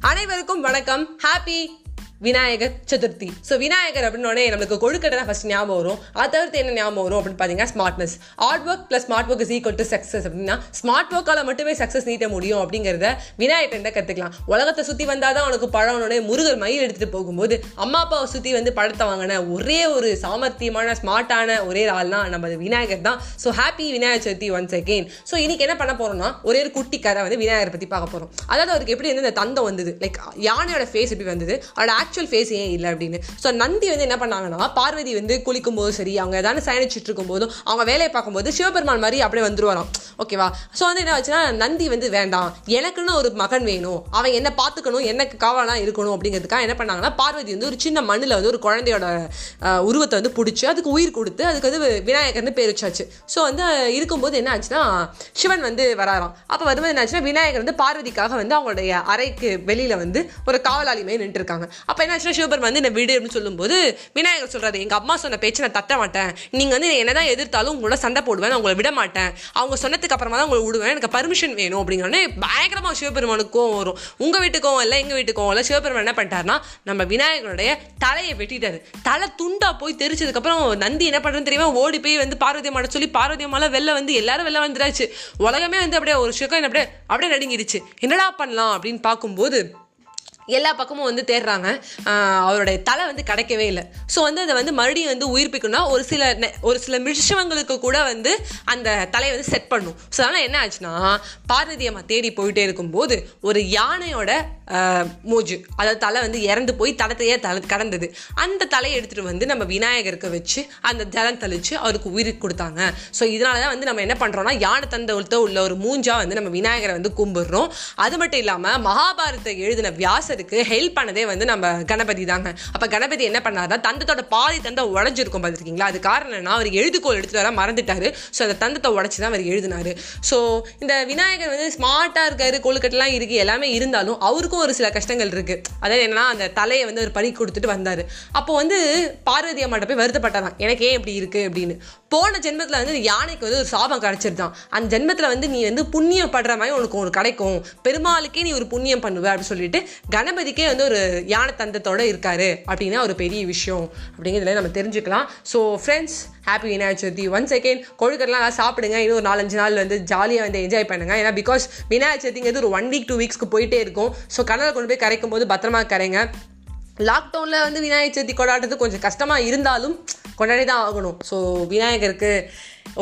அனைவருக்கும் வணக்கம். Happy Vinayagar Chaturthi. So Vinayagar அப்படின்னோடனே நம்மளுக்கு கொழுக்கட்டை ஃபஸ்ட் ஞாபகம் வரும். அதை தவிர்த்து என்ன ஞாபகம் வரும் அப்படின்னு பார்த்தீங்கன்னா smartness hard work plus smart work is equal to success அப்படின்னா ஸ்மார்ட் ஒர்க்கால் மட்டுமே சக்ஸஸ் நீட்ட முடியும் அப்படிங்கிறத விநாயகர் கற்றுக்கலாம் உலகத்தை சுற்றி வந்தால் தான் உனக்கு பழம்னோடனே முருகர் மயில் எடுத்துகிட்டு போகும்போது அம்மா அப்பாவை சுற்றி வந்து பழத்தை வாங்கின ஒரே ஒரு சாமர்த்தியமான ஸ்மார்ட்டான ஒரே ஆள்னா நம்ம விநாயகர் தான். So happy Vinayagar Chaturthi once again so இன்றைக்கி என்ன பண்ண போகிறோம்னா ஒரே ஒரு குட்டி கதை வந்து விநாயகரை பற்றி பார்க்க போகிறோம் அதாவது அவருக்கு எப்படி வந்து இந்த தந்தம் வந்தது? லைக் யானையோட ஃபேஸ் எப்படி வந்தது? அவரோட ஆக்சுவல் ஃபேஸ் ஏன் இல்லை அப்படின்னு. ஸோ நந்தி வந்து என்ன பண்ணாங்கன்னா பார்வதி வந்து குளிக்கும் போது சரி அவங்க ஏதாவது சயனிச்சுட்டு இருக்கும் போதும் அவங்க வேலையை பார்க்கும்போது சிவபெருமான் மாதிரி அப்படியே வந்துருவாராம். ஓகேவா ஸோ வந்து என்ன ஆச்சுன்னா நந்தி வந்து வேண்டாம். எனக்குன்னு ஒரு மகன் வேணும். அவன் என்ன பார்த்துக்கணும் எனக்கு காவலாக இருக்கணும் அப்படிங்கிறதுக்காக என்ன பண்ணாங்கன்னா பார்வதி வந்து ஒரு சின்ன மண்ணில் வந்து ஒரு குழந்தையோட உருவத்தை வந்து பிடிச்சி அதுக்கு உயிர் கொடுத்து அதுக்கு வந்து விநாயகர்னு பேர் வச்சாச்சு. ஸோ வந்து இருக்கும்போது என்ன ஆச்சுன்னா சிவன் வந்து வராராம். அப்போ வரும்போது என்ன ஆச்சுன்னா விநாயகர் வந்து பார்வதிக்காக வந்து அவங்களுடைய அறைக்கு வெளியில வந்து ஒரு காவலாளி மாதிரி நின்றுருக்காங்க. இருக்காங்க அப்போ என்ன ஆச்சுன்னா சிவபெருமான் வந்து இந்த வீடு அப்படின்னு சொல்லும்போது விநாயகர் சொல்கிறது எங்கள் அம்மா சொன்ன பேச்சு நான் தட்ட மாட்டேன். நீங்கள் வந்து என்னதான் எதிர்த்தாலும் உங்களோட சண்டை போடுவேன் நான் உங்களை விட மாட்டேன். அவங்க சொன்னதுக்கு அப்புறமா தான் உங்களை விடுவேன் எனக்கு பர்மிஷன் வேணும் அப்படிங்கிறோடனே பயங்கரமாக சிவபெருமானுக்கும் வரும். உங்கள் வீட்டுக்கும் இல்லை எங்கள் வீட்டுக்கும் இல்லை சிவபெருமான் என்ன பண்ணிட்டாருன்னா நம்ம விநாயகருடைய தலையை வெட்டிட்டாரு. தலை துண்டா போய் தெரிச்சதுக்கப்புறம் நந்தி என்ன பண்ணுறதுன்னு தெரியுமா? ஓடி போய் வந்து பார்வதி அம்மாட சொல்லி பார்வதி அம்மாலாம் வெளில வந்து எல்லாரும் வெளில வந்துடாச்சு உலகமே வந்து அப்படியே ஒரு சுகம் அப்படியே அப்படியே நடுங்கிடுச்சு என்னடா பண்ணலாம்? அப்படின்னு பார்க்கும்போது எல்லா பக்கமும் வந்து தேடுறாங்க அவருடைய தலை வந்து கிடைக்கவே இல்லை. ஸோ வந்து அதை வந்து மறுபடியும் வந்து உயிர்ப்பிக்கணும்னா ஒரு சில நெ- ஒரு சில விஷயங்களுக்கு கூட வந்து அந்த தலையை வந்து செட் பண்ணும். ஸோ அதனால் என்ன ஆச்சுன்னா பார்வதி அம்மா தேடி போயிட்டே இருக்கும்போது ஒரு யானையோட மூஜு அதாவது தலை வந்து இறந்து போய் தளத்தையே தலை கடந்தது. அந்த தலையை எடுத்துகிட்டு வந்து நம்ம விநாயகருக்கு வச்சு அந்த ஜலம் தெளித்து அவருக்கு உயிர் கொடுத்தாங்க. ஸோ இதனால தான் வந்து நம்ம என்ன பண்ணுறோம்னா யானை தந்தத்தை உள்ள ஒரு மூஞ்சா வந்து நம்ம விநாயகரை வந்து கும்பிடுறோம். அது மட்டும் இல்லாமல் மகாபாரத்தை எழுதின வியாசருக்கு ஹெல்ப் பண்ணதே வந்து நம்ம கணபதி தாங்க. அப்போ கணபதி என்ன பண்ணாருன்னா தந்தத்தோட பாதி தந்தம் உடஞ்சிருக்கும் பார்த்துருக்கீங்களா அது காரணம் அவர் எழுதுகோள் எடுத்துட்டு வர மறந்துட்டாரு. ஸோ அந்த தந்தத்தை உடச்சி தான் அவர் எழுதினாரு. ஸோ இந்த விநாயகர் வந்து ஸ்மார்ட்டாக இருக்காரு கொழுக்கட்டெல்லாம் இருக்கு எல்லாமே இருந்தாலும் அவருக்கும் ஒரு சில கஷ்டங்கள் இருக்கு. அதாவது என்னன்னா அந்த தலையை வந்து ஒரு பறி கொடுத்துட்டு வந்தாரு. அப்போ வந்து பார்வதி அம்மாட்ட போய் வருத்தப்பட்டாராம். எனக்கு ஏன் இப்படி இருக்கு? அப்படின்னு. போன ஜென்மத்தில் வந்து யானைக்கு வந்து ஒரு சாபம் கிடச்சிருந்தான் அந்த ஜென்மத்தில் வந்து நீ வந்து புண்ணியம் படுற மாதிரி உனக்கு ஒரு கிடைக்கும். பெருமாளுக்கே நீ ஒரு புண்ணியம் பண்ணுவ அப்படின்னு சொல்லிட்டு கணபதிக்கே வந்து ஒரு யானை தந்தத்தோடு இருக்காரு அப்படின்னா ஒரு பெரிய விஷயம் அப்படிங்கிறதுல நம்ம தெரிஞ்சுக்கலாம். So friends happy Vinayagar Chaturthi. One second கொழுக்கட்டெல்லாம் நல்லா சாப்பிடுங்க. இன்னும் ஒரு நாலஞ்சு நாள் வந்து ஜாலியாக வந்து என்ஜாய் பண்ணுங்க. ஏன்னா பிகாஸ் விநாயகர் சதுர்த்திங்கிறது ஒரு ஒன் வீக் டூ வீக்ஸ்க்கு போயிட்டே இருக்கும். ஸோ கடலை கொண்டு போய் கரைக்கும் போது பத்திரமா கரைங்க. லாக்டவுனில் வந்து விநாயகர் சதுர்த்தி கொண்டாடுறது கொஞ்சம் கஷ்டமாக இருந்தாலும் கொண்டாடி தான் ஆகணும். ஸோ விநாயகருக்கு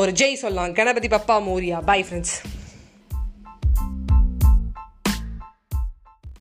ஒரு ஜெய் சொல்லலாம். கணபதி பப்பா மோரியா. Bye friends